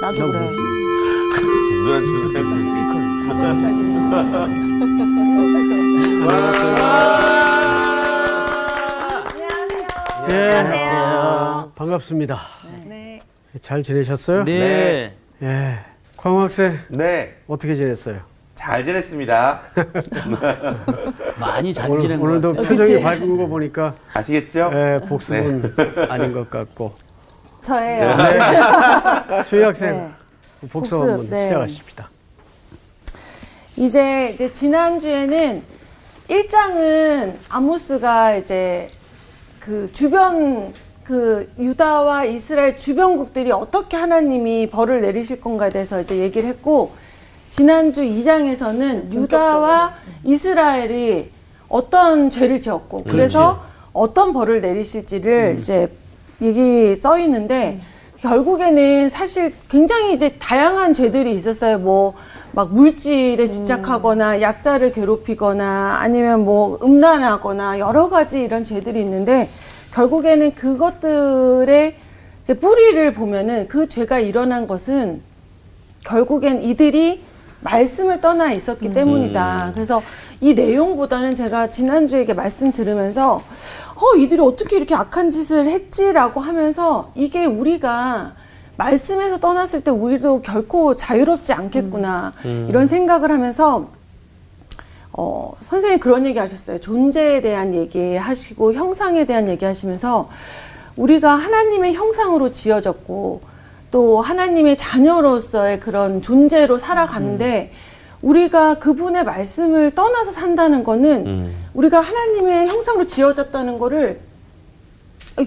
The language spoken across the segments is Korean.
나도 그래. 누나 주사에 네. 반갑습니다. 네. 잘 지내셨어요? 네. 예. 광호 학생 네. 어떻게 지냈어요? 잘 지냈습니다. 많이 잘 오늘, 지낸 것 오늘도. 표정이 밝은 거 보니까 아시겠죠? 예, 복습은 아닌 것 같고 저예요. 수희 학생 네. 복습 복습, 한번 네. 시작하십시다. 이제 이제 지난 주에는 1장은 아모스가 이제 그 주변 그 유다와 이스라엘 주변국들이 어떻게 하나님이 벌을 내리실 건가에 대해서 이제 얘기를 했고 지난주 2장에서는 유다와 이스라엘이 어떤 죄를 지었고 그래서 어떤 벌을 내리실지를 이제 얘기 써 있는데 결국에는 사실 굉장히 이제 다양한 죄들이 있었어요. 뭐 막 물질에 집착하거나 약자를 괴롭히거나 아니면 뭐 음란하거나 여러 가지 이런 죄들이 있는데 결국에는 그것들의 뿌리를 보면은 그 죄가 일어난 것은 결국엔 이들이 말씀을 떠나 있었기 때문이다. 그래서 이 내용보다는 제가 지난주에 말씀 들으면서 어, 이들이 어떻게 이렇게 악한 짓을 했지라고 하면서 이게 우리가 말씀에서 떠났을 때 우리도 결코 자유롭지 않겠구나. 이런 생각을 하면서 어, 선생님이 그런 얘기 하셨어요. 존재에 대한 얘기 하시고 형상에 대한 얘기 하시면서 우리가 하나님의 형상으로 지어졌고 또 하나님의 자녀로서의 그런 존재로 살아가는데 우리가 그분의 말씀을 떠나서 산다는 거는 우리가 하나님의 형상으로 지어졌다는 거를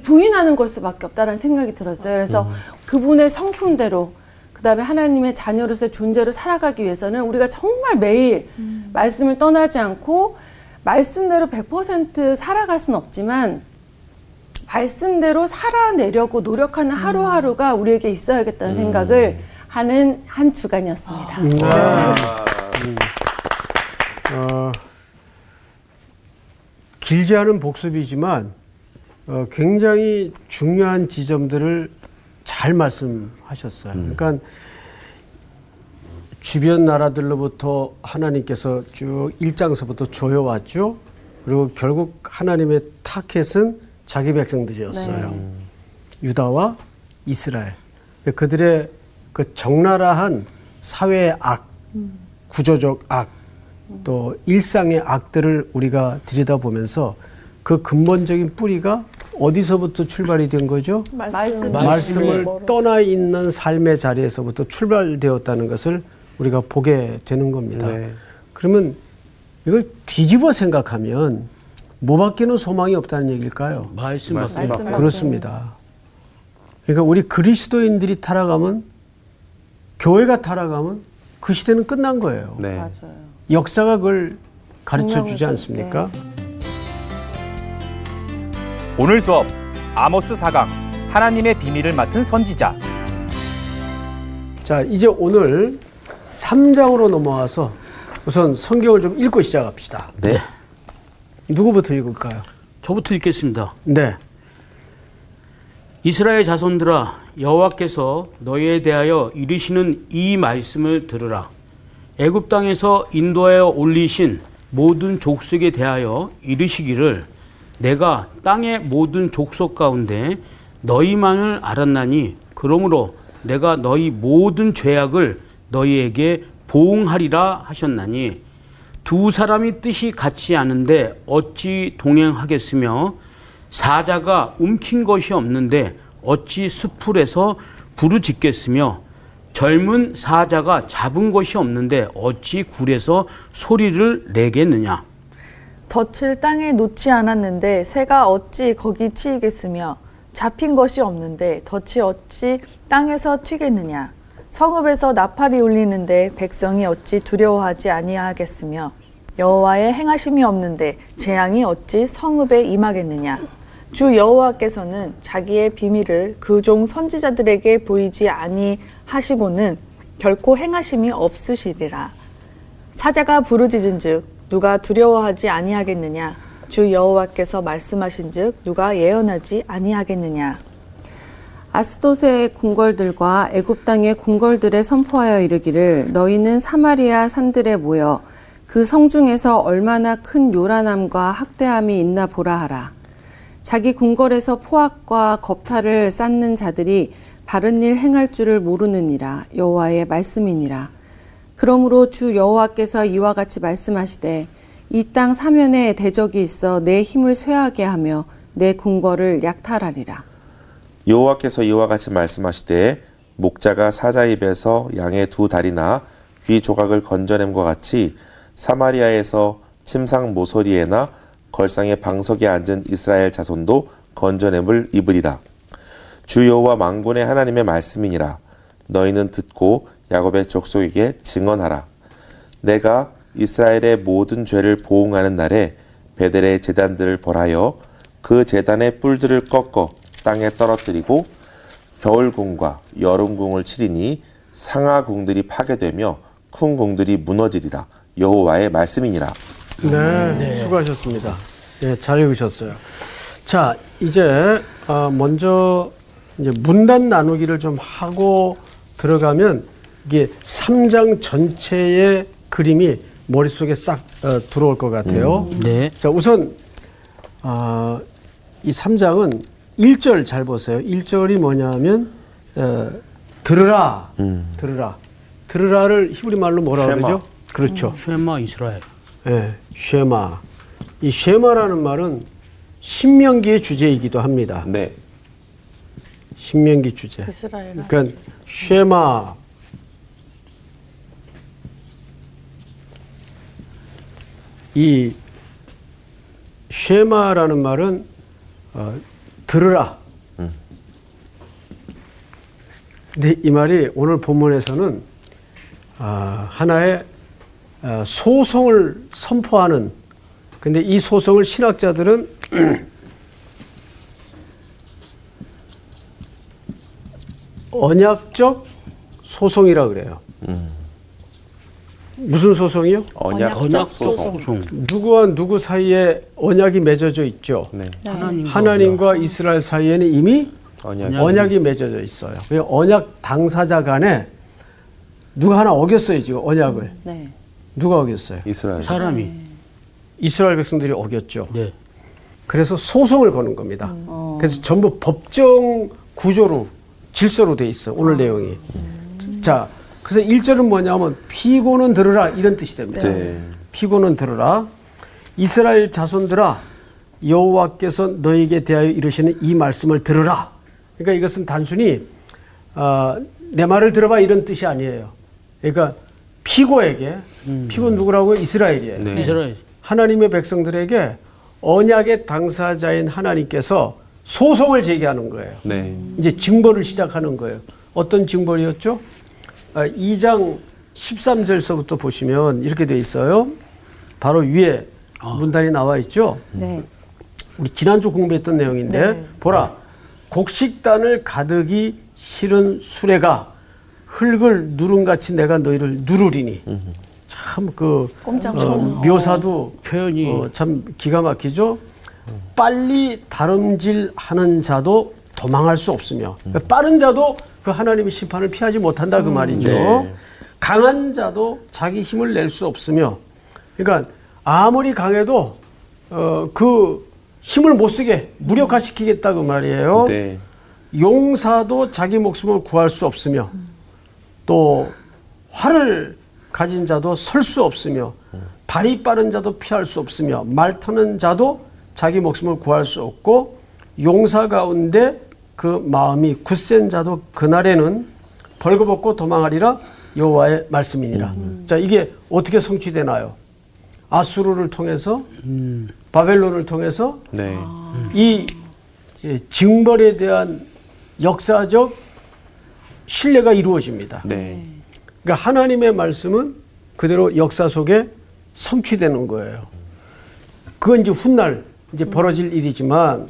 부인하는 걸 수밖에 없다는 생각이 들었어요. 그래서 그분의 성품대로 그다음에 하나님의 자녀로서의 존재로 살아가기 위해서는 우리가 정말 매일 말씀을 떠나지 않고 말씀대로 100% 살아갈 수는 없지만 말씀대로 살아내려고 노력하는 하루하루가 우리에게 있어야겠다는 생각을 하는 한 주간이었습니다. 어, 길지 않은 복습이지만 어, 굉장히 중요한 지점들을 잘 말씀하셨어요. 그러니까 주변 나라들로부터 하나님께서 쭉 일장서부터 조여왔죠. 그리고 결국 하나님의 타켓은 자기 백성들이었어요. 유다와 이스라엘. 그들의 그 적나라한 사회의 악, 구조적 악, 또 일상의 악들을 우리가 들여다보면서 그 근본적인 뿌리가 어디서부터 출발이 된 거죠? 말씀. 말씀을 떠나 있는 삶의 자리에서부터 출발되었다는 것을 우리가 보게 되는 겁니다. 네. 그러면 이걸 뒤집어 생각하면 뭐밖에는 소망이 없다는 얘기일까요? 말씀 말씀 말씀. 그렇습니다. 그러니까 우리 그리스도인들이 타락하면 교회가 타락하면 그 시대는 끝난 거예요. 네. 맞아요. 역사가 그걸 가르쳐 주지 않습니까? 오늘 수업 아모스 4강 하나님의 비밀을 맡은 선지자 자, 이제 오늘 3장으로 넘어와서 우선 성경을 좀 읽고 시작합시다. 네. 누구부터 읽을까요? 저부터 읽겠습니다. 네. 이스라엘 자손들아 여호와께서 너희에 대하여 이르시는 이 말씀을 들으라. 애굽 땅에서 인도하여 올리신 모든 족속에 대하여 이르시기를 내가 땅의 모든 족속 가운데 너희만을 알았나니 그러므로 내가 너희 모든 죄악을 너희에게 보응하리라 하셨나니 두 사람이 뜻이 같지 않은데 어찌 동행하겠으며 사자가 움킨 것이 없는데 어찌 숲풀에서 부르짖겠으며 젊은 사자가 잡은 것이 없는데 어찌 굴에서 소리를 내겠느냐? 덫을 땅에 놓지 않았는데 새가 어찌 거기 치이겠으며 잡힌 것이 없는데 덫이 어찌 땅에서 튀겠느냐? 성읍에서 나팔이 울리는데 백성이 어찌 두려워하지 아니하겠으며 여호와의 행하심이 없는데 재앙이 어찌 성읍에 임하겠느냐? 주 여호와께서는 자기의 비밀을 그 종 선지자들에게 보이지 아니하시고는 결코 행하심이 없으시리라. 사자가 부르짖은즉 누가 두려워하지 아니하겠느냐? 주 여호와께서 말씀하신즉 누가 예언하지 아니하겠느냐? 아스도세의 궁궐들과 애굽 땅의 궁궐들에 선포하여 이르기를 너희는 사마리아 산들에 모여 그 성 중에서 얼마나 큰 요란함과 학대함이 있나 보라 하라. 자기 궁궐에서 포악과 겁탈을 쌓는 자들이 바른 일 행할 줄을 모르느니라 여호와의 말씀이니라. 그러므로 주 여호와께서 이와 같이 말씀하시되 이 땅 사면에 대적이 있어 내 힘을 쇠하게 하며 내 궁궐을 약탈하리라. 여호와께서 이와 같이 말씀하시되 목자가 사자 입에서 양의 두 다리나 귀 조각을 건져냄과 같이 사마리아에서 침상 모서리에나 걸상의 방석에 앉은 이스라엘 자손도 건져냄을 입으리라. 주 여호와 만군의 하나님의 말씀이니라. 너희는 듣고 야곱의 족속에게 증언하라. 내가 이스라엘의 모든 죄를 보응하는 날에 베델의 제단들을 벌하여 그 제단의 뿔들을 꺾어 땅에 떨어뜨리고 겨울궁과 여름궁을 치리니 상하궁들이 파괴되며 큰 궁들이 무너지리라 여호와의 말씀이니라. 네, 수고하셨습니다. 네, 잘 읽으셨어요. 자, 이제 어, 먼저 이제 문단 나누기를 좀 하고 들어가면 이게 3장 전체의 그림이 머릿속에 싹 어, 들어올 것 같아요. 네. 자, 우선 아, 이 3장은 1절 잘 보세요. 1절이 뭐냐면 어, 들으라. 들으라. 들으라를 히브리 말로 뭐라 쉐마. 그러죠? 그렇죠. 쉐마 이스라엘. 예, 쉐마. 이 쉐마라는 말은 신명기의 주제이기도 합니다. 네. 신명기 주제. 이스라엘. 그러니까 쉐마 이 쉐마라는 말은 어, 들으라. 근데 이 말이 오늘 본문에서는 아, 하나의 아, 소송을 선포하는 근데 이 소송을 신학자들은 언약적 소송이라 그래요. 무슨 소송이요? 언약적 언약적 소송. 소송. 누구와 누구 사이에 언약이 맺어져 있죠. 네. 하나님과 하나님과 이스라엘 사이에는 이미 언약. 언약이 맺어져 있어요. 그 언약 당사자 간에 누가 하나 어겼어요, 지금 언약을. 네. 누가 어겼어요? 이스라엘. 사람이. 이스라엘 백성들이 어겼죠. 네. 그래서 소송을 거는 겁니다. 그래서 전부 법정 구조로 질서로 돼 있어. 오늘 내용이. 자, 그래서 1절은 뭐냐면 피고는 들으라 이런 뜻이 됩니다. 네. 피고는 들으라. 이스라엘 자손들아 여호와께서 너에게 대하여 이르시는 이 말씀을 들으라. 그러니까 이것은 단순히 아, 내 말을 들어봐 이런 뜻이 아니에요. 그러니까 피고에게 피고 누구라고 이스라엘이에요. 네. 이스라엘. 하나님의 백성들에게 언약의 당사자인 하나님께서 소송을 제기하는 거예요. 네. 이제 징벌을 시작하는 거예요. 어떤 징벌이었죠? 아, 2장 13절서부터 보시면 이렇게 돼 있어요. 바로 위에 문단이 나와 있죠. 네. 우리 지난주 공부했던 내용인데 네. 보라 곡식단을 가득이 실은 수레가 흙을 누름같이 내가 너희를 누르리니 참그 꼼짝없는. 묘사도 표현이 어, 참 기가 막히죠. 빨리 다름질하는 자도 도망할 수 없으며 그러니까 빠른 자도 그 하나님의 심판을 피하지 못한다 그 말이죠. 네. 강한 자도 자기 힘을 낼 수 없으며 그러니까 아무리 강해도 어, 그 힘을 못 쓰게 무력화시키겠다 그 말이에요. 네. 용사도 자기 목숨을 구할 수 없으며 또 활을 가진 자도 설 수 없으며 발이 빠른 자도 피할 수 없으며 말 터는 자도 자기 목숨을 구할 수 없고 용사 가운데 그 마음이 굳센 자도 그날에는 벌거벗고 도망하리라 여호와의 말씀이니라. 자 이게 어떻게 성취되나요? 아수르를 통해서 바벨론을 통해서 네. 이 예, 징벌에 대한 역사적 신뢰가 이루어집니다. 네. 그러니까 하나님의 말씀은 그대로 역사 속에 성취되는 거예요. 그건 이제 훗날 이제 벌어질 일이지만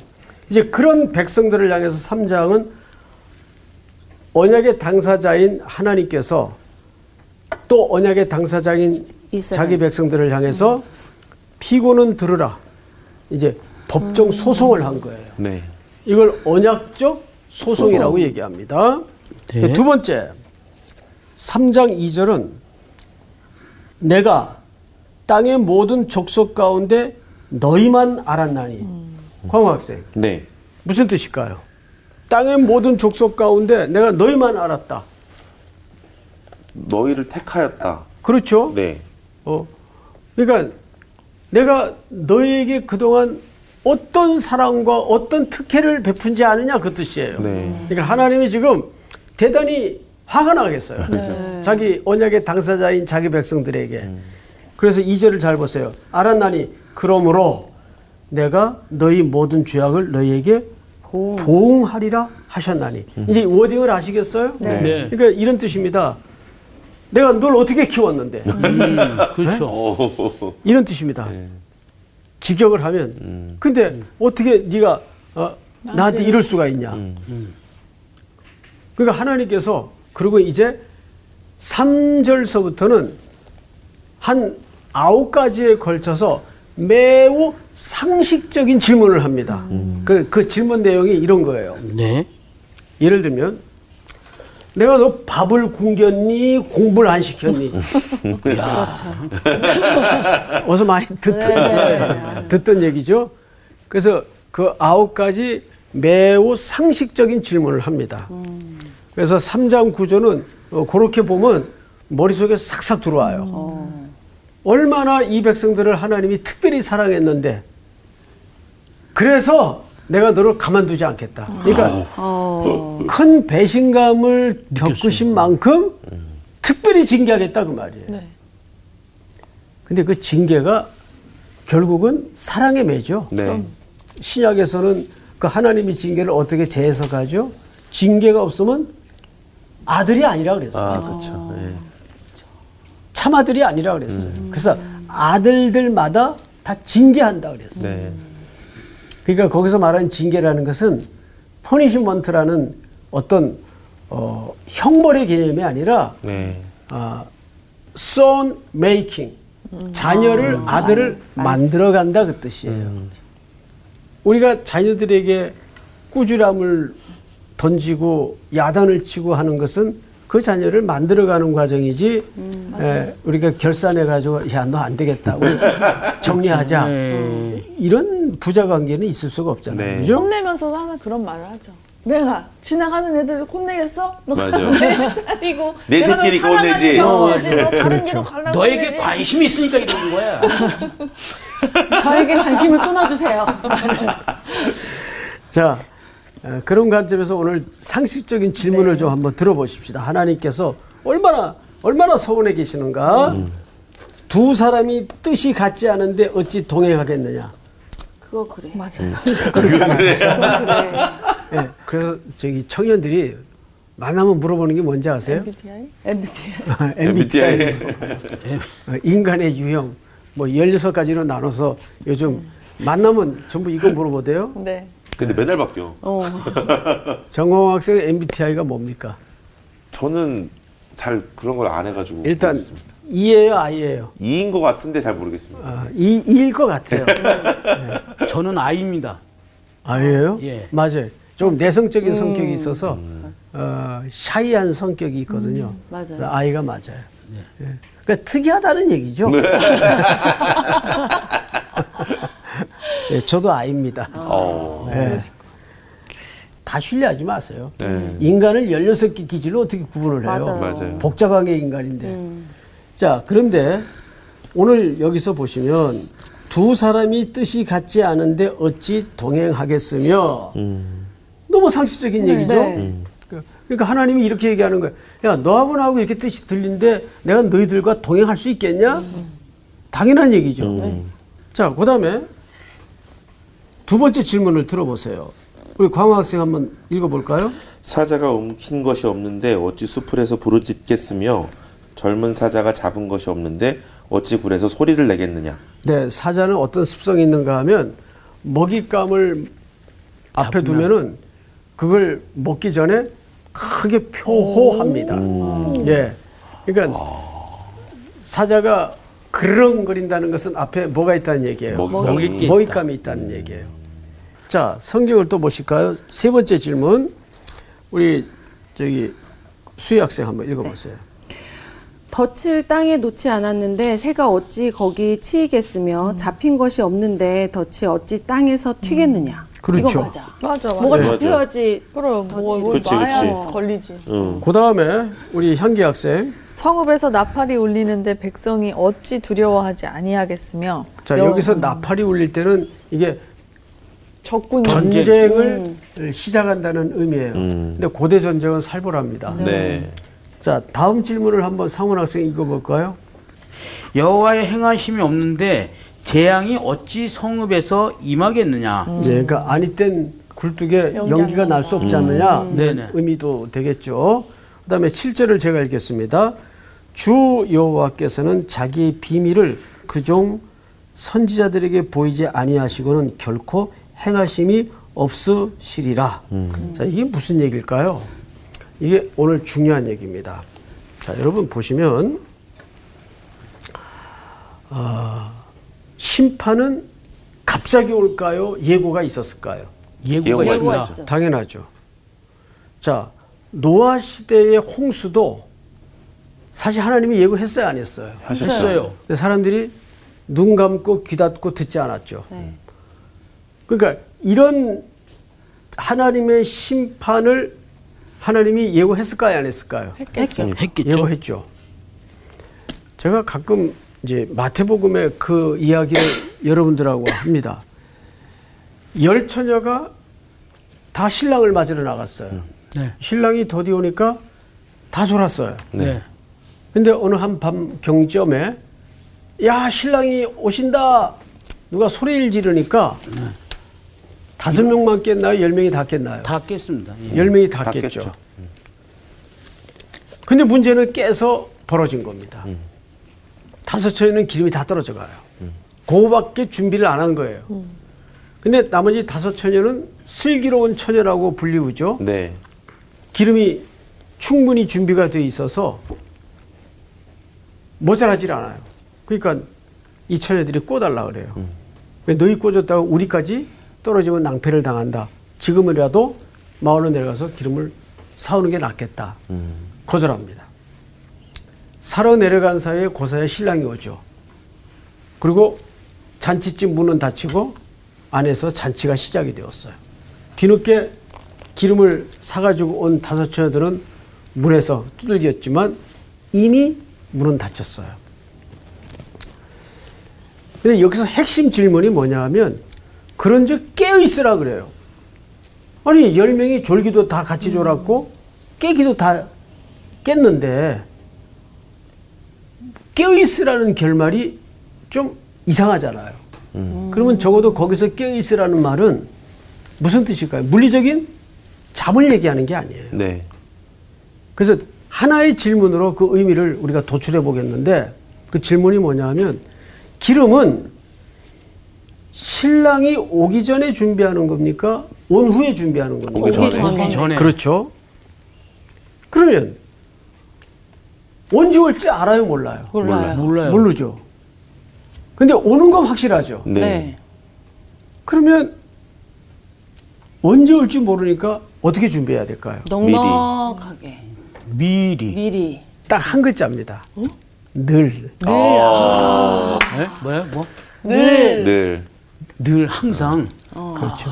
이제 그런 백성들을 향해서 3장은 언약의 당사자인 하나님께서 또 언약의 당사자인 이스라엘. 자기 백성들을 향해서 피고는 들으라. 이제 법정 소송을 한 거예요. 네. 이걸 언약적 소송이라고 얘기합니다. 네. 두 번째, 3장 2절은 내가 땅의 모든 족속 가운데 너희만 알았나니. 광호 학생, 네. 무슨 뜻일까요? 땅의 모든 족속 가운데 내가 너희만 알았다. 너희를 택하였다. 그렇죠? 네. 어, 그러니까 내가 너희에게 그동안 어떤 사랑과 어떤 특혜를 베푼지 않느냐 그 뜻이에요. 네. 그러니까 하나님이 지금 대단히 화가 나겠어요. 자기 언약의 당사자인 자기 백성들에게. 그래서 이절을잘 보세요. 알았나니 그러므로 내가 너희 모든 죄악을 너희에게 보응하리라 하셨나니. 이제 워딩을 아시겠어요? 네. 그러니까 이런 뜻입니다. 내가 널 어떻게 키웠는데. 음, 그렇죠. 어. 이런 뜻입니다. 직역을 하면. 근데 어떻게 네가 어, 나한테 이럴 수가 있냐? 그러니까 하나님께서 그리고 이제 3절서부터는 한 아홉 가지에 걸쳐서 매우 상식적인 질문을 합니다. 그, 그 질문 내용이 이런 거예요. 네. 예를 들면 내가 너 밥을 굶겼니? 공부를 안 시켰니? 어서 많이 듣던 듣던 얘기죠. 그래서 그 아홉 가지 매우 상식적인 질문을 합니다 그래서 3장 구조는 어, 그렇게 보면 머릿속에 싹싹 들어와요 얼마나 이 백성들을 하나님이 특별히 사랑했는데 그래서 내가 너를 가만두지 않겠다 그러니까 큰 배신감을 겪으신 만큼 특별히 징계하겠다 그 말이에요. 네. 근데 그 징계가 결국은 사랑의 매죠. 네. 신약에서는 그 하나님이 징계를 어떻게 재해석하죠? 징계가 없으면 아들이 아니라 그랬어요. 아, 그렇죠. 네. 참아들이 아니라 그랬어요. 그래서 아들들마다 다 징계한다 그랬어요. 네. 그러니까 거기서 말하는 징계라는 것은 punishment라는 어떤 어, 형벌의 개념이 아니라 네. 아, son making 자녀를 아들을 만들어 간다 그 뜻이에요. 우리가 자녀들에게 꾸지람을 던지고 야단을 치고 하는 것은 그 자녀를 만들어가는 과정이지. 에, 우리가 결산해 가지고 야 너 안 되겠다. 우리 정리하자. 네. 이런 부자 관계는 있을 수가 없잖아요. 네. 그죠? 혼내면서도 항상 그런 말을 하죠. 내가 지나가는 애들 혼내겠어? 너 맞아. 그리고 내 새끼니까 혼내지. 너 다른 그렇죠. 길로 가려고 너에게. 관심이 있으니까 이러는 거야. 저에게 관심을 끊어주세요. 자, 에, 그런 관점에서 오늘 상식적인 질문을 좀 한번 들어보십시다. 하나님께서 얼마나 얼마나 서운해 계시는가? 두 사람이 뜻이 같지 않은데 어찌 동행하겠느냐? 그거 그래. 맞아요. 예, 그래서 저기 청년들이 만나면 물어보는 게 뭔지 아세요? MBTI? MBTI. MBTI. 어, 인간의 유형. 뭐 16가지로 나눠서 요즘 만나면 전부 이거 물어보대요. 네. 근데 맨날 바뀌어. 정홍 학생 MBTI가 뭡니까? 저는 잘 그런 걸 안 해가지고. 일단 모르겠습니다. E예요, I예요? 이인 것 같은데 잘 모르겠습니다. 아, 이, E일 것 같아요. 저는 아이입니다. 아예요? 예. 맞아요. 좀 내성적인 성격이 있어서 어, 샤이한 성격이 있거든요. 맞아요. 아이가 맞아요. 예. 그러니까 특이하다는 얘기죠. 예, 저도 아입니다. 어. 예. 다 신뢰하지 마세요. 네. 인간을 16개 기질로 어떻게 구분을 해요? 맞아요. 맞아요. 복잡한 게 인간인데. 자, 그런데 오늘 여기서 보시면 두 사람이 뜻이 같지 않은데 어찌 동행하겠으며 너무 상식적인 얘기죠. 네. 그- 그러니까 하나님이 이렇게 얘기하는 거예요. 야, 너하고 나하고 이렇게 뜻이 들린데 내가 너희들과 동행할 수 있겠냐? 당연한 얘기죠. 자, 그 다음에 두 번째 질문을 들어보세요. 우리 광호 학생 한번 읽어볼까요? 사자가 움킨 것이 없는데 어찌 수풀에서 부르짖겠으며 젊은 사자가 잡은 것이 없는데 어찌 굴에서 소리를 내겠느냐. 네, 사자는 어떤 습성이 있는가 하면 먹잇감을 앞에 두면은 그걸 먹기 전에 크게 표호합니다. 예. 그러니까 사자가 그렁거린다는 것은 앞에 뭐가 있다는 얘기예요. 먹잇감이 먹잇 게 먹잇감이 있다는 얘기예요. 자, 성경을 또 보실까요? 세 번째 질문. 우리 저기 수희 학생 한번 읽어보세요. 덫을 땅에 놓지 않았는데 새가 어찌 거기 음. 치이겠으며 잡힌 것이 없는데 덫이 어찌 땅에서 튀겠느냐. 그렇죠. 이거 맞아. 맞아 맞아. 뭐가 네. 잡혀야지. 그럼 뭐, 뭐 그치, 그치. 걸리지. 응. 그 다음에 우리 향기 학생. 성읍에서 나팔이 울리는데 백성이 어찌 두려워하지 아니하겠으며 자 여- 여기서 나팔이 울릴 때는 이게 적군 전쟁을 시작한다는 의미예요. 음. 근데 고대 전쟁은 살벌합니다. 네. 자 다음 질문을 한번 상훈 학생 읽어볼까요? 여호와의 행하심이 없는데 재앙이 어찌 성읍에서 임하겠느냐. 네, 그러니까 아니 땐 굴뚝에 연기 연기가 안날수 없지 않느냐 음. 네네. 의미도 되겠죠. 그다음에 7절을 제가 읽겠습니다. 주 여호와께서는 자기의 비밀을 그종 선지자들에게 보이지 아니하시고는 결코 행하심이 없으시리라. 자 이게 무슨 얘기일까요? 이게 오늘 중요한 얘기입니다. 자 여러분 보시면 어, 심판은 갑자기 올까요? 예고가 있었을까요? 예고가 예고가 있습니다. 있죠. 당연하죠. 자, 노아 시대의 홍수도 사실 하나님이 예고했어요, 안 했어요? 했어요. 근데 사람들이 눈 감고 귀 닫고 듣지 않았죠. 네. 그러니까 이런 하나님의 심판을 하나님이 예고했을까요, 안 했을까요? 했겠죠. 했겠죠. 예고했죠. 제가 가끔 이제 마태복음의 그 이야기를 여러분들하고 합니다. 열 처녀가 다 신랑을 맞으러 나갔어요. 네. 신랑이 더디 오니까 다 졸았어요. 네. 근데 어느 한 밤 경점에 야 신랑이 오신다 누가 소리를 지르니까 다섯 명만 깼나요? 열 명이 다 깼나요? 다 깼습니다. 예. 열 명이 다 다 깼죠. 깼죠. 근데 문제는 깨서 벌어진 겁니다. 다섯 처에는 기름이 다 떨어져 가요. 그거밖에 준비를 안 한 거예요. 근데 나머지 다섯 처녀는 슬기로운 처녀라고 불리우죠. 네. 기름이 충분히 준비가 돼 있어서 모자라질 않아요. 그러니까 이 처녀들이 꽂달라 그래요. 왜 너희 꽂았다고 우리까지 떨어지면 낭패를 당한다. 지금이라도 마을로 내려가서 기름을 사오는 게 낫겠다. 거절합니다. 사러 내려간 사이에 고사에 신랑이 오죠. 그리고 잔치집 문은 닫히고 안에서 잔치가 시작이 되었어요. 뒤늦게 기름을 사가지고 온 다섯 처녀들은 문에서 두들겼지만 이미 문은 닫혔어요. 근데 여기서 핵심 질문이 뭐냐 하면 그런 즉 깨어있으라 그래요. 아니, 열 명이 졸기도 다 같이 졸았고 깨기도 다 깼는데 깨어있으라는 결말이 좀 이상하잖아요. 그러면 적어도 거기서 깨어있으라는 말은 무슨 뜻일까요? 물리적인 잠을 얘기하는 게 아니에요. 네. 그래서 하나의 질문으로 그 의미를 우리가 도출해 보겠는데 그 질문이 뭐냐 하면 기름은 신랑이 오기 전에 준비하는 겁니까? 온 후에 준비하는 겁니까? 오기 전에. 오기 전에. 그렇죠. 그러면 언제 올지 알아요, 몰라요? 몰라요. 몰라요. 모르죠. 근데 오는 건 확실하죠. 네. 네. 그러면 언제 올지 모르니까 어떻게 준비해야 될까요? 넉넉하게. 미리. 미리. 딱 한 글자입니다. 늘. 네? 뭐야? 뭐? 늘. 늘 항상. 그렇죠.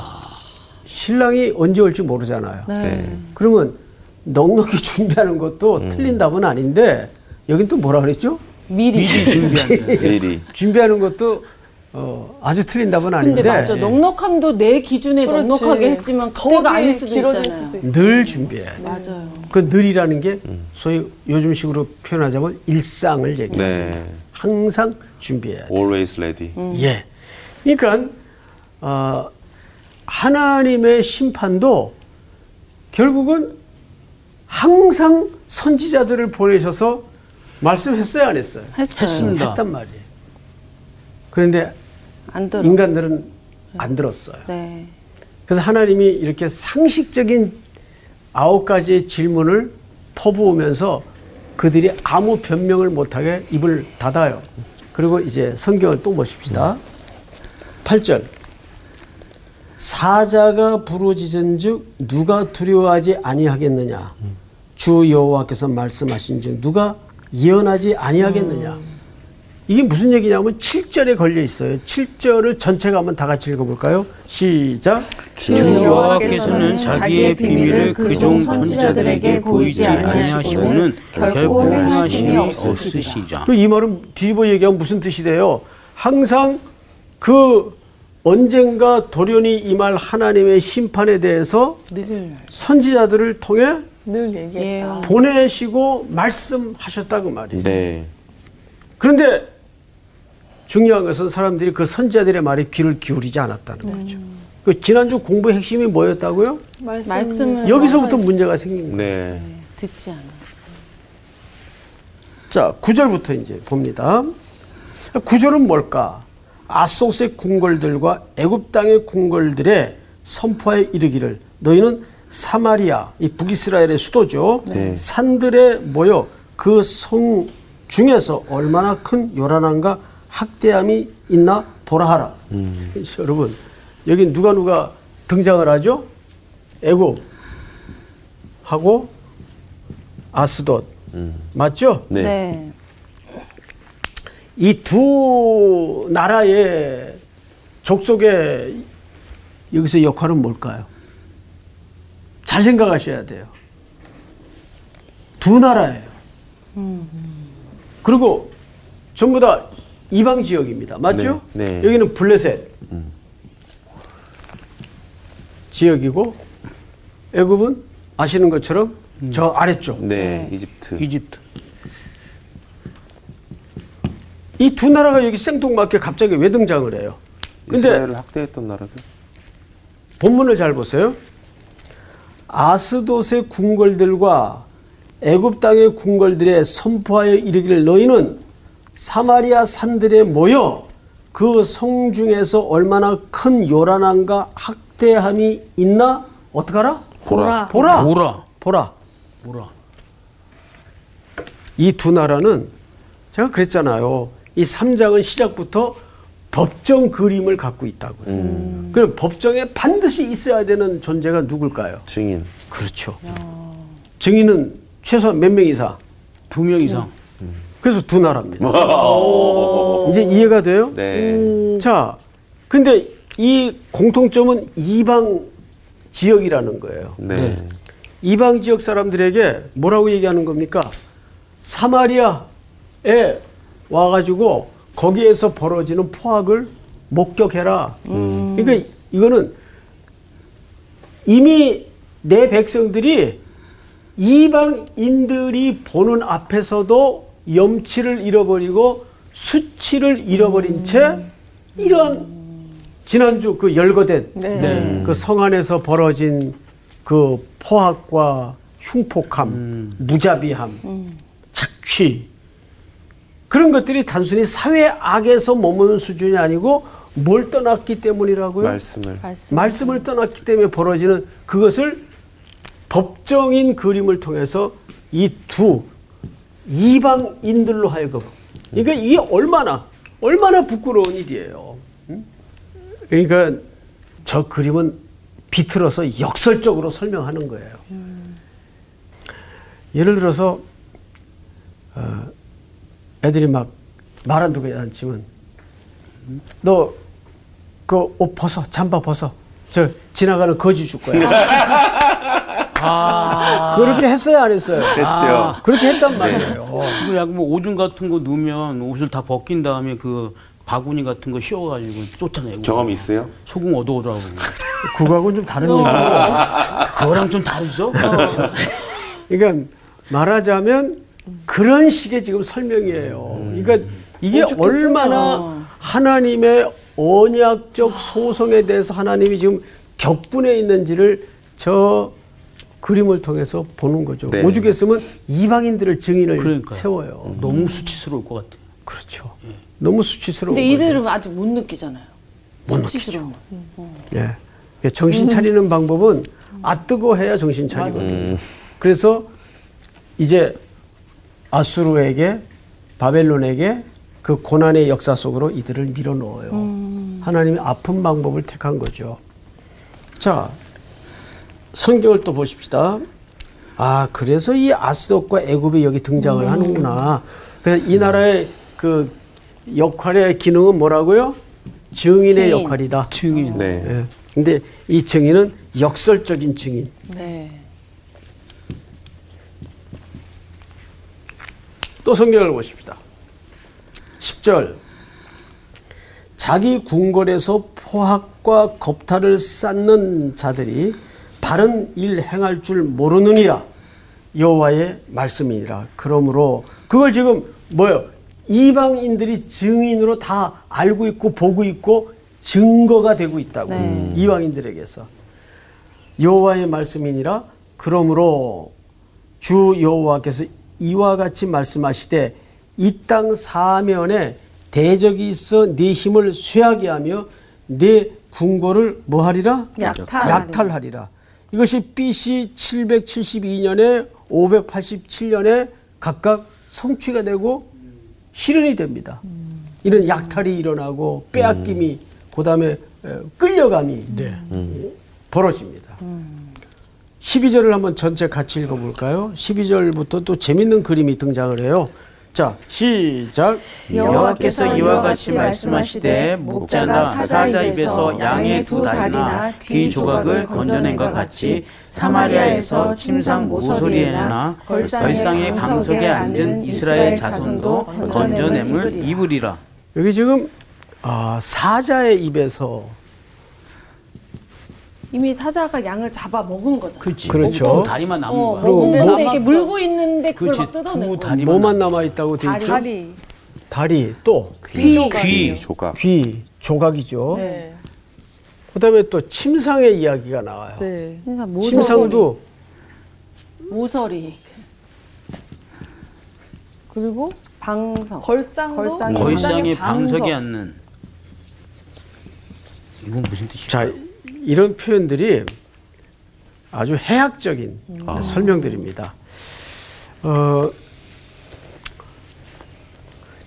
신랑이 언제 올지 모르잖아요. 네. 그러면 넉넉히 준비하는 것도 틀린 답은 아닌데 여긴 또 뭐라 그랬죠? 미리. 미리 준비한다. 미리. 준비하는 것도 어, 아주 틀린 답은 아닌데 근데 맞아. 넉넉함도 내 기준에 그렇지. 넉넉하게 했지만 더 그때가 아닐 수도 길어질 있잖아요. 수도. 늘 준비해야 돼. 맞아요. 그 늘이라는 게 소위 요즘 식으로 표현하자면 일상을 얘기해요. 네. 항상 준비해야 돼. Always ready. 예. 그러니까 어, 하나님의 심판도 결국은 항상 선지자들을 보내셔서 말씀했어요, 안 했어요? 했어요. 했습니다. 했단 말이에요. 그런데. 인간들은 안 들었어요. 네. 그래서 하나님이 이렇게 상식적인 아홉 가지의 질문을 퍼부으면서 그들이 아무 변명을 못하게 입을 닫아요. 그리고 이제 성경을 또 보십시다. 8절. 사자가 부르짖은즉 누가 두려워하지 아니하겠느냐 주 여호와께서 말씀하신즉 누가 예언하지 아니하겠느냐 이게 무슨 얘기냐면 7절에 걸려 있어요. 7절을 전체가 한번 다 같이 읽어볼까요? 시작. 주 여호와께서는 자기의 비밀을 그종 선지자들에게 보이지 아니하시고는 결코 행하심이 없으시자. 그이 말은 뒤집어 얘기하면 무슨 뜻이 돼요? 항상 그 언젠가 돌연히 임할 하나님의 심판에 대해서 늘, 선지자들을 통해 늘 얘기했다. 보내시고 말씀하셨다고 말이에요. 네. 그런데 중요한 것은 사람들이 그 선지자들의 말에 귀를 기울이지 않았다는 거죠. 그 지난주 공부 핵심이 뭐였다고요? 말씀을 여기서부터 문제가 생긴 거예요. 네. 듣지 않아. 자, 9절부터 이제 봅니다. 9절은 뭘까? 아소스의 궁궐들과 애굽 땅의 궁궐들의 선포에 이르기를 너희는 사마리아, 이 북이스라엘의 수도죠. 네. 산들에 모여 그 성 중에서 얼마나 큰 요란함과 학대함이 있나 보라 하라. 그래서 여러분, 여기 누가 누가 등장을 하죠? 애굽 하고 아스돗 맞죠? 네. 네. 이 두 나라의 족속의 여기서 역할은 뭘까요? 잘 생각하셔야 돼요. 두 나라예요. 그리고 전부 다 이방 지역입니다. 맞죠? 네, 네. 여기는 블레셋 지역이고 애굽은 아시는 것처럼 저 아래쪽 네. 이집트. 이집트. 이 두 나라가 여기 생뚱맞게 갑자기 왜 등장을 해요? 근데 이스라엘을 학대했던 나라들. 본문을 잘 보세요. 아스돗의 궁궐들과 애굽 땅의 궁궐들에 선포하여 이르기를 너희는 사마리아 산들에 모여 그 성 중에서 얼마나 큰 요란함과 학대함이 있나 어떡하라? 보라. 보라. 보라. 보라. 보라. 이 두 나라는 제가 그랬잖아요. 이 3장은 시작부터 법정 그림을 갖고 있다고요. 그럼 법정에 반드시 있어야 되는 존재가 누굴까요? 증인. 그렇죠. 증인은 최소한 몇 명 이상. 두 명 이상. 그래서 두 나라입니다. 이제 이해가 돼요? 네. 자, 근데 이 공통점은 이방 지역이라는 거예요. 네. 이방 지역 사람들에게 뭐라고 얘기하는 겁니까? 사마리아에 와가지고 거기에서 벌어지는 포악을 목격해라. 그러니까 이거는 이미 내 백성들이 이방인들이 보는 앞에서도 염치를 잃어버리고 수치를 잃어버린 채 이런 지난주 그 열거된 네. 그 성 안에서 벌어진 그 포악과 흉폭함, 무자비함, 착취 그런 것들이 단순히 사회 악에서 머무는 수준이 아니고 뭘 떠났기 때문이라고요? 말씀을. 말씀을 떠났기 때문에 벌어지는 그것을 법정인 그림을 통해서 이 두 이방인들로 하여금 그러니까 이게 얼마나 얼마나 부끄러운 일이에요. 응? 그러니까 저 그림은 비틀어서 역설적으로 설명하는 거예요. 예를 들어서 어, 애들이 막 말 안 듣고 앉히면 너그 옷 벗어 잠바 벗어 저 지나가는 거지 줄 거야. 그렇게 했어요 안 했어요? 됐죠. 그렇게 했단 말이에요. 이거 약간 뭐 오줌 같은 거 넣으면 옷을 다 벗긴 다음에 그 바구니 같은 거 씌워가지고 쫓아내고. 경험 있어요? 소금 얻어오라고. 그거하고는 좀 다른 얘기고. 그거랑 좀 다르죠? 그러니까 말하자면 그런 식의 지금 설명이에요. 그러니까 이게 얼마나 하나님의 언약적 소성에 대해서 하나님이 지금 격분해 있는지를 저 그림을 통해서 보는 거죠. 네. 오죽했으면 이방인들을 증인을 그러니까요. 세워요. 너무 수치스러울 것 같아요. 그렇죠. 너무 수치스러운 근데. 이들은 아직 못 느끼잖아요. 못 수치스러운 거. 예. 그러니까 정신 차리는 방법은 아 뜨거 해야 정신 차리거든요. 그래서 이제 아수르에게 바벨론에게 그 고난의 역사 속으로 이들을 밀어 넣어요. 하나님이 아픈 방법을 택한 거죠. 자, 성경을 또 보십시다. 아, 그래서 이 아스돗과 애굽이 여기 등장을 하는구나. 그래서 이 나라의 그 역할의 기능은 뭐라고요? 증인의 증인. 역할이다. 증인. 네. 예. 근데 이 증인은 역설적인 증인. 네. 또 성경을 보십시다. 10절. 자기 궁궐에서 포학과 겁탈을 쌓는 자들이 바른 일 행할 줄 모르느니라 여호와의 말씀이니라. 그러므로 그걸 지금 뭐요? 이방인들이 증인으로 다 알고 있고 보고 있고 증거가 되고 있다고 네. 이방인들에게서 여호와의 말씀이니라. 그러므로 주 여호와께서 이와 같이 말씀하시되 이 땅 사면에 대적이 있어 네 힘을 쇠하게 하며 네 궁궐을 뭐하리라? 약탈하리라. 약탈하리라. 이것이 BC 772년에 587년에 각각 성취가 되고 실현이 됩니다. 이런 약탈이 일어나고 빼앗김이 그다음에 에, 끌려감이 예, 벌어집니다. 12절을 한번 전체 같이 읽어볼까요? 12절부터 또 재밌는 그림이 등장을 해요. 자, 시작. 여호와께서 이와 같이 말씀하시되 목자가 사자 입에서 양의 두 다리나 귀 조각을 건져낸과 같이 사마리아에서 침상 모서리에나 걸상의 방석에 앉은 이스라엘 자손도 건져냄을 입으리라. 여기 지금 아, 사자의 입에서 이미 사자가 양을 잡아 먹은 거죠. 그렇지. 그렇죠. 두 다리만 남은 어, 거야. 먹는데 뭐- 이렇게 물고 있는데 그걸 그렇지. 막 뜯어낸 두. 다리만 뭐만 남아 있다고 되어 있죠? 다리. 다리 또 귀. 귀. 조각. 귀 조각이죠. 네. 그다음에 또 침상의 이야기가 나와요. 네. 침상 모서리. 침상도 모서리. 그리고 방석. 걸상도 걸상이 거의상의 방석. 방석에 앉는. 이건 무슨 뜻이야? 자 이런 표현들이 아주 해학적인 설명들입니다. 어,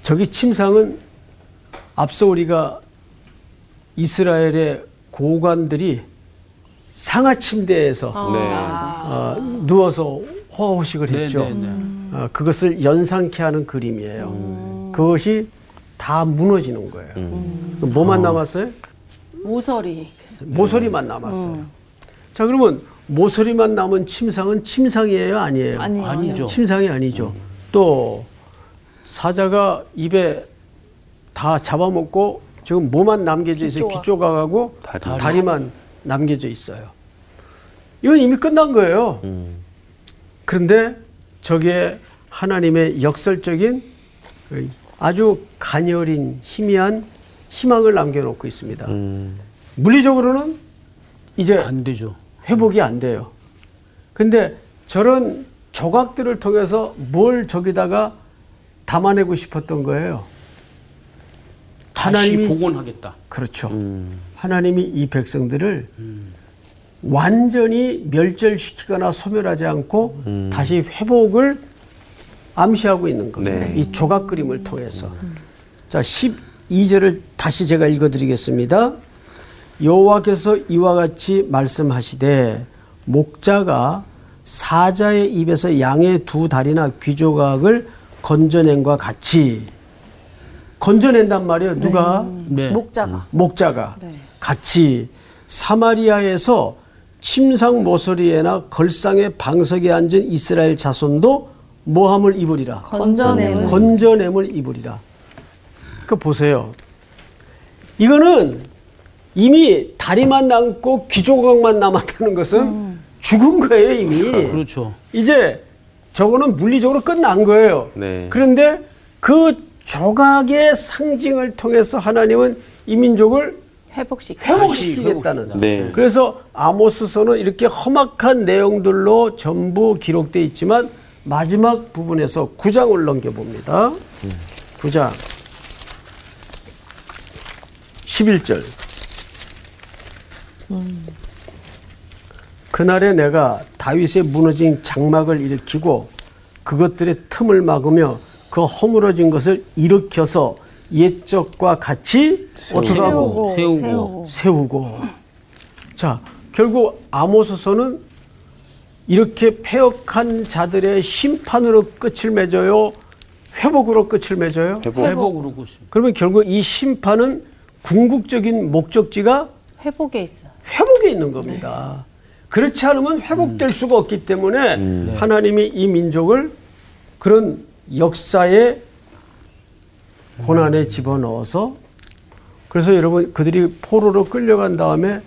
저기 침상은 앞서 우리가 이스라엘의 고관들이 상하 침대에서 네. 어, 누워서 호호식을 했죠. 네, 네, 네. 어, 그것을 연상케 하는 그림이에요. 그것이 다 무너지는 거예요. 뭐만 남았어요? 모서리. 모서리만 남았어요. 자, 그러면 모서리만 남은 침상은 침상이에요, 아니에요? 아니에요. 아니죠. 침상이 아니죠. 또 사자가 입에 다 잡아먹고 지금 뭐만 남겨져 있어요? 귀조각. 귀조각하고 다리. 다리만 남겨져 있어요. 이건 이미 끝난 거예요. 음. 그런데 저게 하나님의 역설적인 아주 가녀린 희미한 희망을 남겨놓고 있습니다. 음. 물리적으로는 이제 안 되죠. 회복이 안 돼요. 근데 저런 조각들을 통해서 뭘 저기다가 담아내고 싶었던 거예요. 다시 하나님이 복원하겠다. 그렇죠. 음. 하나님이 이 백성들을 완전히 멸절시키거나 소멸하지 않고 다시 회복을 암시하고 있는 겁니다. 네. 이 조각 그림을 통해서. 자, 12절을 다시 제가 읽어 드리겠습니다. 여호와께서 이와 같이 말씀하시되 목자가 사자의 입에서 양의 두 다리나 귀조각을 건져낸과 같이 건져낸단 말이에요. 누가? 네. 목자가. 목자가 네. 같이 사마리아에서 침상 모서리에나 걸상의 방석에 앉은 이스라엘 자손도 모함을 입으리라. 건져내는. 건져냄을 입으리라. 그 보세요. 이거는 이미 다리만 남고 귀조각만 남았다는 것은 죽은 거예요 이미. 그렇죠. 이제 저거는 물리적으로 끝난 거예요. 네. 그런데 그 조각의 상징을 통해서 하나님은 이 민족을 회복시키. 회복시키겠다는. 네. 그래서 아모스서는 이렇게 험악한 내용들로 전부 기록되어 있지만 마지막 부분에서 9장을 넘겨봅니다. 9장 11절 그날에 내가 다윗의 무너진 장막을 일으키고 그것들의 틈을 막으며 그 허물어진 것을 일으켜서 옛적과 같이 어떻게 하고 세우고. 세우고. 세우고. 자, 결국 아모스서는 이렇게 폐역한 자들의 심판으로 끝을 맺어요. 회복으로 끝을 맺어요. 회복으로 고시. 그러면 결국 이 심판은 궁극적인 목적지가 회복에 있어. 회복에 있는 겁니다. 그렇지 않으면 회복될 수가 없기 때문에 하나님이 이 민족을 그런 역사의 고난에 집어넣어서 그래서 여러분 그들이 포로로 끌려간 다음에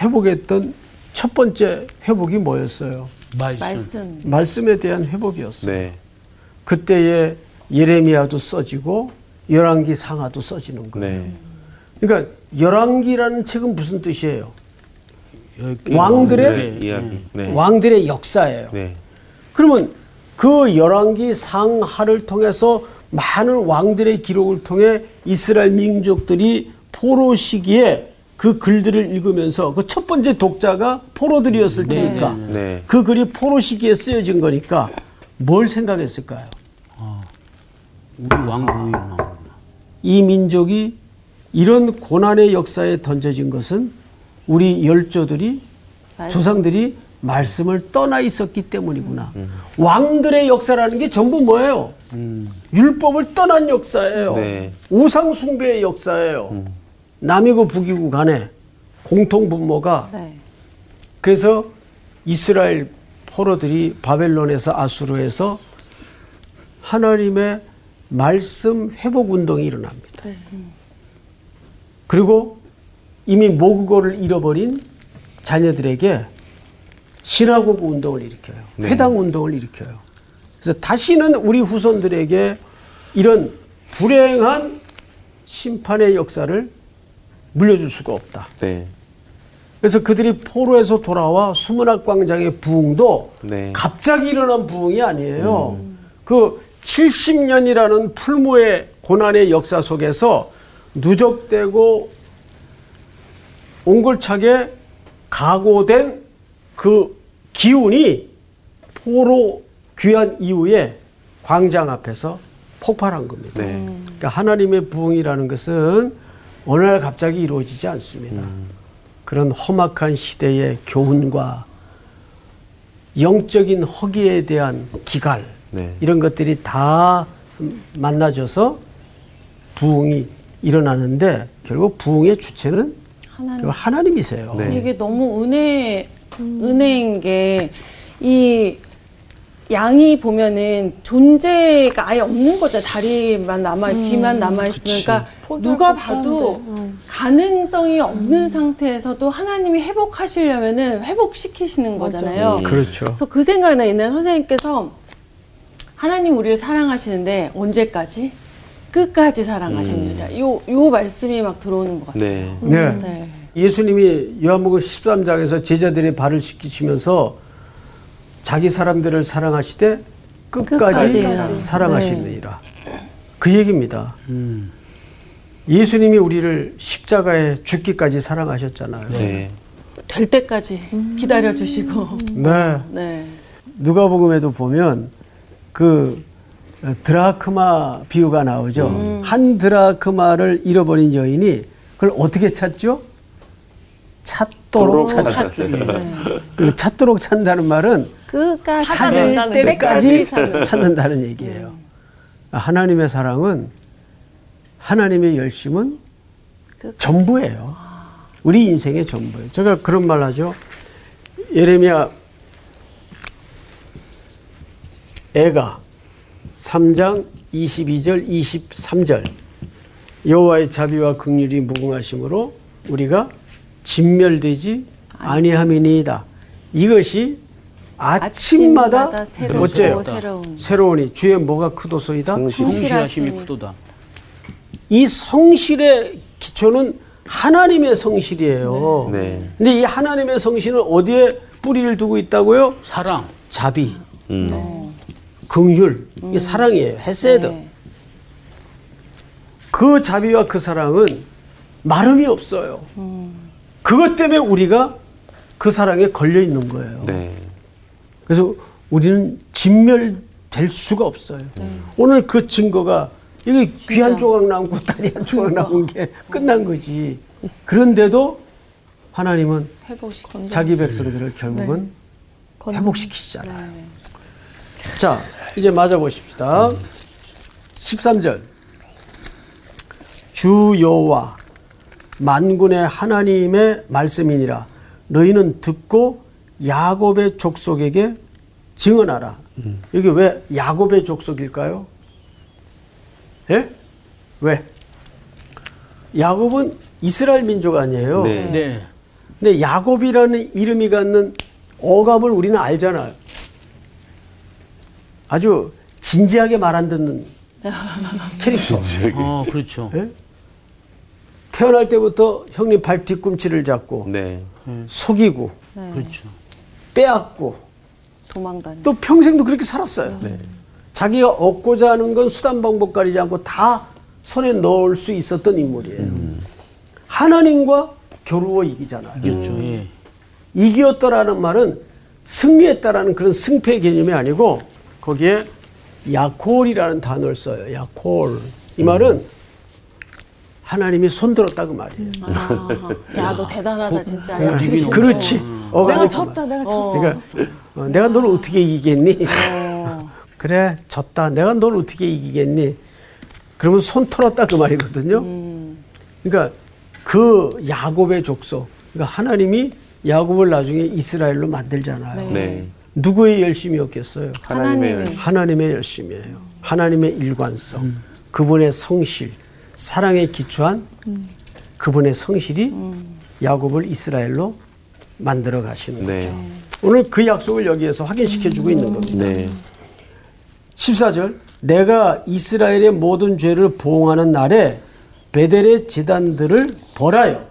회복했던 첫 번째 회복이 뭐였어요? 말씀. 말씀. 말씀에 대한 회복이었어요. 네. 그때에 예레미야도 써지고 열왕기 상하도 써지는 거예요. 네. 그러니까 열왕기라는 책은 무슨 뜻이에요? 왕들의 네. 이야기. 네. 왕들의 역사예요. 네. 그러면 그 열왕기 상하를 통해서 많은 왕들의 기록을 통해 이스라엘 민족들이 포로 시기에 그 글들을 읽으면서 그 첫 번째 독자가 포로들이었을 테니까 네. 그 글이 포로 시기에 쓰여진 거니까 뭘 생각했을까요? 우리 왕 보이구나. 이 민족이 이런 고난의 역사에 던져진 것은 우리 열조들이 조상들이 말씀을 떠나 있었기 때문이구나. 왕들의 역사라는 게 전부 뭐예요? 율법을 떠난 역사예요. 네. 우상 숭배의 역사예요. 남이고 북이고 간에 공통 분모가 네. 그래서 이스라엘 포로들이 바벨론에서 아수르에서 하나님의 말씀 회복 운동이 일어납니다. 그리고 이미 모국어를 잃어버린 자녀들에게 신화국 운동을 일으켜요. 네. 회당 운동을 일으켜요. 그래서 다시는 우리 후손들에게 이런 불행한 심판의 역사를 물려줄 수가 없다. 네. 그래서 그들이 포로에서 돌아와 수문학 광장의 부흥도 네. 갑자기 일어난 부흥이 아니에요. 그 70년이라는 풀무의 고난의 역사 속에서 누적되고 옹골차게 각오된 그 기운이 포로 귀한 이후에 광장 앞에서 폭발한 겁니다. 네. 그러니까 하나님의 부흥이라는 것은 어느 날 갑자기 이루어지지 않습니다. 그런 험악한 시대의 교훈과 영적인 허기에 대한 기갈 네. 이런 것들이 다 만나져서 부흥이 일어나는데 결국 부흥의 주체는 하나님. 하나님이세요. 네. 이게 너무 은혜 은혜인 게 이 양이 보면은 존재가 아예 없는 거죠. 다리만 남아 귀만 남아 있으니까 누가 봐도 가능성이 없는 상태에서도 하나님이 회복하시려면은 회복시키시는 거잖아요. 그렇죠. 그래서 그 생각이 나 옛날 선생님께서 하나님 우리를 사랑하시는데 언제까지? 끝까지 사랑하시느라. 요, 요 말씀이 막 들어오는 것 같아요. 네. 네. 네. 예수님이 요한복음 13장에서 제자들의 발을 씻기시면서 자기 사람들을 사랑하시되 끝까지, 끝까지. 사랑하시느니라. 그 얘기입니다. 예수님이 우리를 십자가에 죽기까지 사랑하셨잖아요. 네. 될 때까지 기다려 주시고. 네. 네. 누가복음에도 보면 그 드라크마 비유가 나오죠. 한 드라크마를 잃어버린 여인이 그걸 어떻게 찾죠? 찾도록 찾- 찾죠. 네. 그 찾도록 찾는다는 말은 끝까지 찾을 때까지 때까지 찾는. 찾는다는 얘기예요. 하나님의 사랑은 하나님의 열심은 끝까지. 전부예요. 우리 인생의 전부예요. 제가 그런 말 하죠. 예레미야 애가 3장 22절 23절 여호와의 자비와 긍휼이 무궁하심으로 우리가 진멸되지 아니함이니이다. 이것이 아침마다, 아침마다 어째요? 새로운. 새로우니 주의 뭐가 크도소이다. 성실. 성실하심이 크도다. 이 성실의 기초는 하나님의 성실이에요. 네. 근데 이 하나님의 성실은 어디에 뿌리를 두고 있다고요? 사랑. 자비, 음. 긍휼, 이 사랑이에요. 헤세드. 네. 그 자비와 그 사랑은 마름이 없어요. 그것 때문에 우리가 그 사랑에 걸려 있는 거예요. 네. 그래서 우리는 진멸될 수가 없어요. 오늘 그 증거가 이게 귀 한 조각 남고 다리 한 조각 남은 게 끝난 거지. 그런데도 하나님은 회복시. 자기 백성들을 결국은 건- 회복시키시잖아요. 자, 이제 맞아 보십시다. 13절. 주 여호와 만군의 하나님의 말씀이니라. 너희는 듣고 야곱의 족속에게 증언하라. 이게 왜 야곱의 족속일까요? 예? 왜? 야곱은 이스라엘 민족 아니에요. 네. 네. 근데 야곱이라는 이름이 갖는 어감을 우리는 알잖아요. 아주 진지하게 말 안 듣는 캐릭터. 어, 그렇죠. 예? 태어날 때부터 형님 발 뒤꿈치를 잡고 네. 속이고 그렇죠. 빼앗고 도망다니. 또 평생도 그렇게 살았어요. 자기가 얻고자 하는 건 수단 방법 가리지 않고 다 손에 넣을 수 있었던 인물이에요. 하나님과 겨루어 이기잖아요. 그렇죠. 예. 이겼더라는 말은 승리했다라는 그런 승패 개념이 아니고 거기에 야콜이라는 단어를 써요. 야콜. 이 말은 하나님이 손들었다 그 말이에요. 야, 너 대단하다, 진짜. 야, 네. 그렇지. 어감이 내가 그 졌다, 내가 졌어. 그러니까 어, 내가 널 어떻게 이기겠니? 그래 졌다. 내가 널 어떻게 이기겠니? 그러면 손 털었다 그 말이거든요. 그러니까 그 야곱의 족속. 그러니까 하나님이 야곱을 나중에 이스라엘로 만들잖아요. 네. 누구의 열심이었겠어요? 하나님의 하나님의. 하나님의 열심이에요. 하나님의 일관성, 그분의 성실, 사랑에 기초한 그분의 성실이 야곱을 이스라엘로 만들어 가시는 네. 거죠. 오늘 그 약속을 여기에서 확인시켜 주고 있는 겁니다. 네. 14절 내가 이스라엘의 모든 죄를 보응하는 날에 베델의 재단들을 벌하여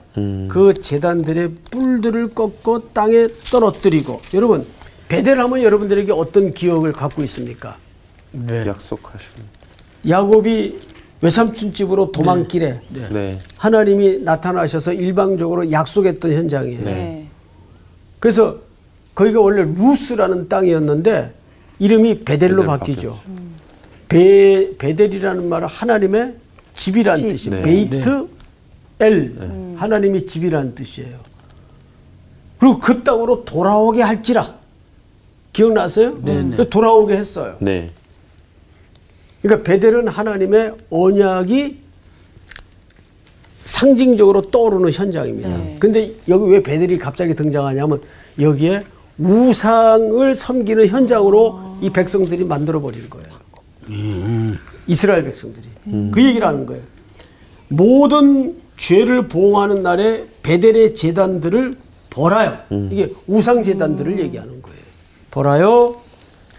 그 재단들의 뿔들을 꺾고 땅에 떨어뜨리고 여러분 베델 하면 여러분들에게 어떤 기억을 갖고 있습니까? 네. 약속하시고. 야곱이 외삼촌 집으로 도망길에 네. 하나님이 나타나셔서 일방적으로 약속했던 현장이에요. 네. 그래서 거기가 원래 루스라는 땅이었는데 이름이 베델로 베델로 바뀌죠. 베, 베델이라는 말은 하나님의 집이라는 뜻이에요. 네. 베이트 엘 하나님의 집이라는 뜻이에요. 그리고 그 땅으로 돌아오게 할지라 기억나세요? 그래서 돌아오게 했어요. 네. 그러니까 베델은 하나님의 언약이 상징적으로 떠오르는 현장입니다. 네. 근데 여기 왜 베델이 갑자기 등장하냐면 여기에 우상을 섬기는 현장으로 이 백성들이 만들어 버린 거예요. 이스라엘 백성들이. 그 얘기를 하는 거예요. 모든 죄를 보응하는 날에 베델의 재단들을 벌하여. 이게 우상 재단들을 얘기하는 거예요. 벌하여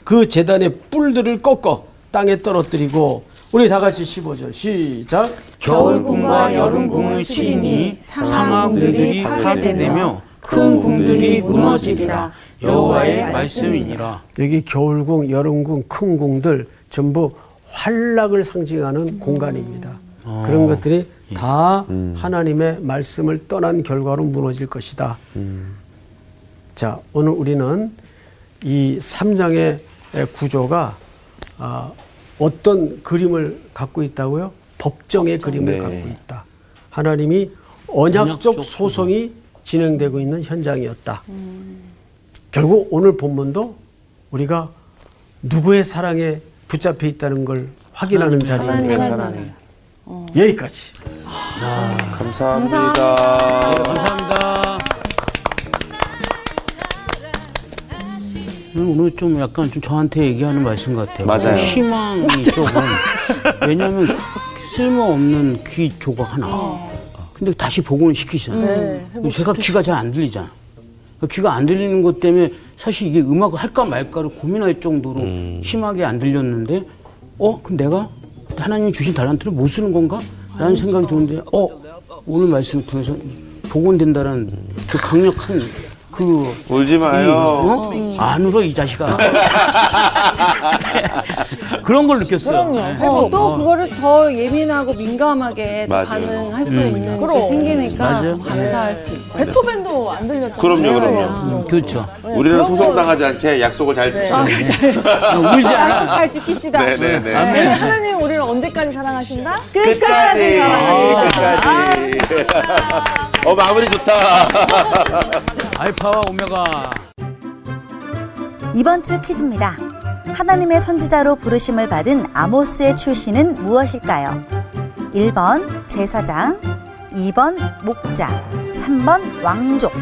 그 재단의 뿔들을 꺾어 땅에 떨어뜨리고 우리 다 같이 15절 시작. 겨울궁과 여름궁을 치니 상하궁들이 파괴되며 큰 궁들이 무너지리라 여호와의 말씀이니라. 여기 겨울궁, 여름궁, 큰 궁들 전부 환락을 상징하는 공간입니다. 그런 것들이 다 하나님의 말씀을 떠난 결과로 무너질 것이다. 자, 오늘 우리는 이 3장의 구조가 아, 어떤 그림을 갖고 있다고요? 법정의 그림을 네. 갖고 있다. 하나님이 언약적 언약적 소송이 진행되고 있는 현장이었다. 결국 오늘 본문도 우리가 누구의 사랑에 붙잡혀 있다는 걸 확인하는 자리입니다. 사랑해. 여기까지. 감사합니다. 감사합니다. 오늘 좀 약간 좀 저한테 얘기하는 말씀 같아요. 맞아요. 희망이 조금 왜냐하면 쓸모없는 귀 조각 하나. 근데 다시 복원을 시키시잖아요. 네, 제가 귀가 잘 안 들리잖아. 귀가 안 들리는 것 때문에 사실 이게 음악을 할까 말까를 고민할 정도로 심하게 안 들렸는데, 어, 그럼 내가 하나님이 주신 달란트를 못 쓰는 건가? 라는 생각이 드는데, 어, 오늘 말씀을 통해서 복원된다는 그 강력한 그 울지 마요. 어? 안 울어 이 자식아. 그런 걸 느꼈어요. 네. 어, 또 그거를 더 예민하고 민감하게 더 맞아요. 반응할 수 있는 게 그럼. 생기니까 맞아요. 더 감사할 수 있죠. 베토벤도 안 들렸잖아요. 그럼요, 그럼요. 음, 그렇죠. 우리는 소송당하지 않게 약속을 잘 지키죠. 울지 않아. 잘 지킵시다. 네 네 네. 네, 하나님 우리를 언제까지 사랑하신다? 끝까지. 사랑하신다. 끝까지. 어 마무리 좋다. 알파와 오메가. 이번 주 퀴즈입니다. 하나님의 선지자로 부르심을 받은 아모스의 출신은 무엇일까요? 1번 제사장, 2번 목자, 3번 왕족.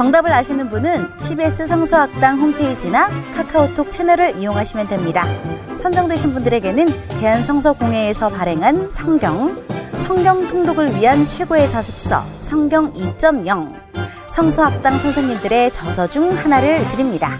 정답을 아시는 분은 CBS 성서학당 홈페이지나 카카오톡 채널을 이용하시면 됩니다. 선정되신 분들에게는 대한성서공회에서 발행한 성경, 성경 통독을 위한 최고의 자습서 성경 2.0, 성서학당 선생님들의 저서 중 하나를 드립니다.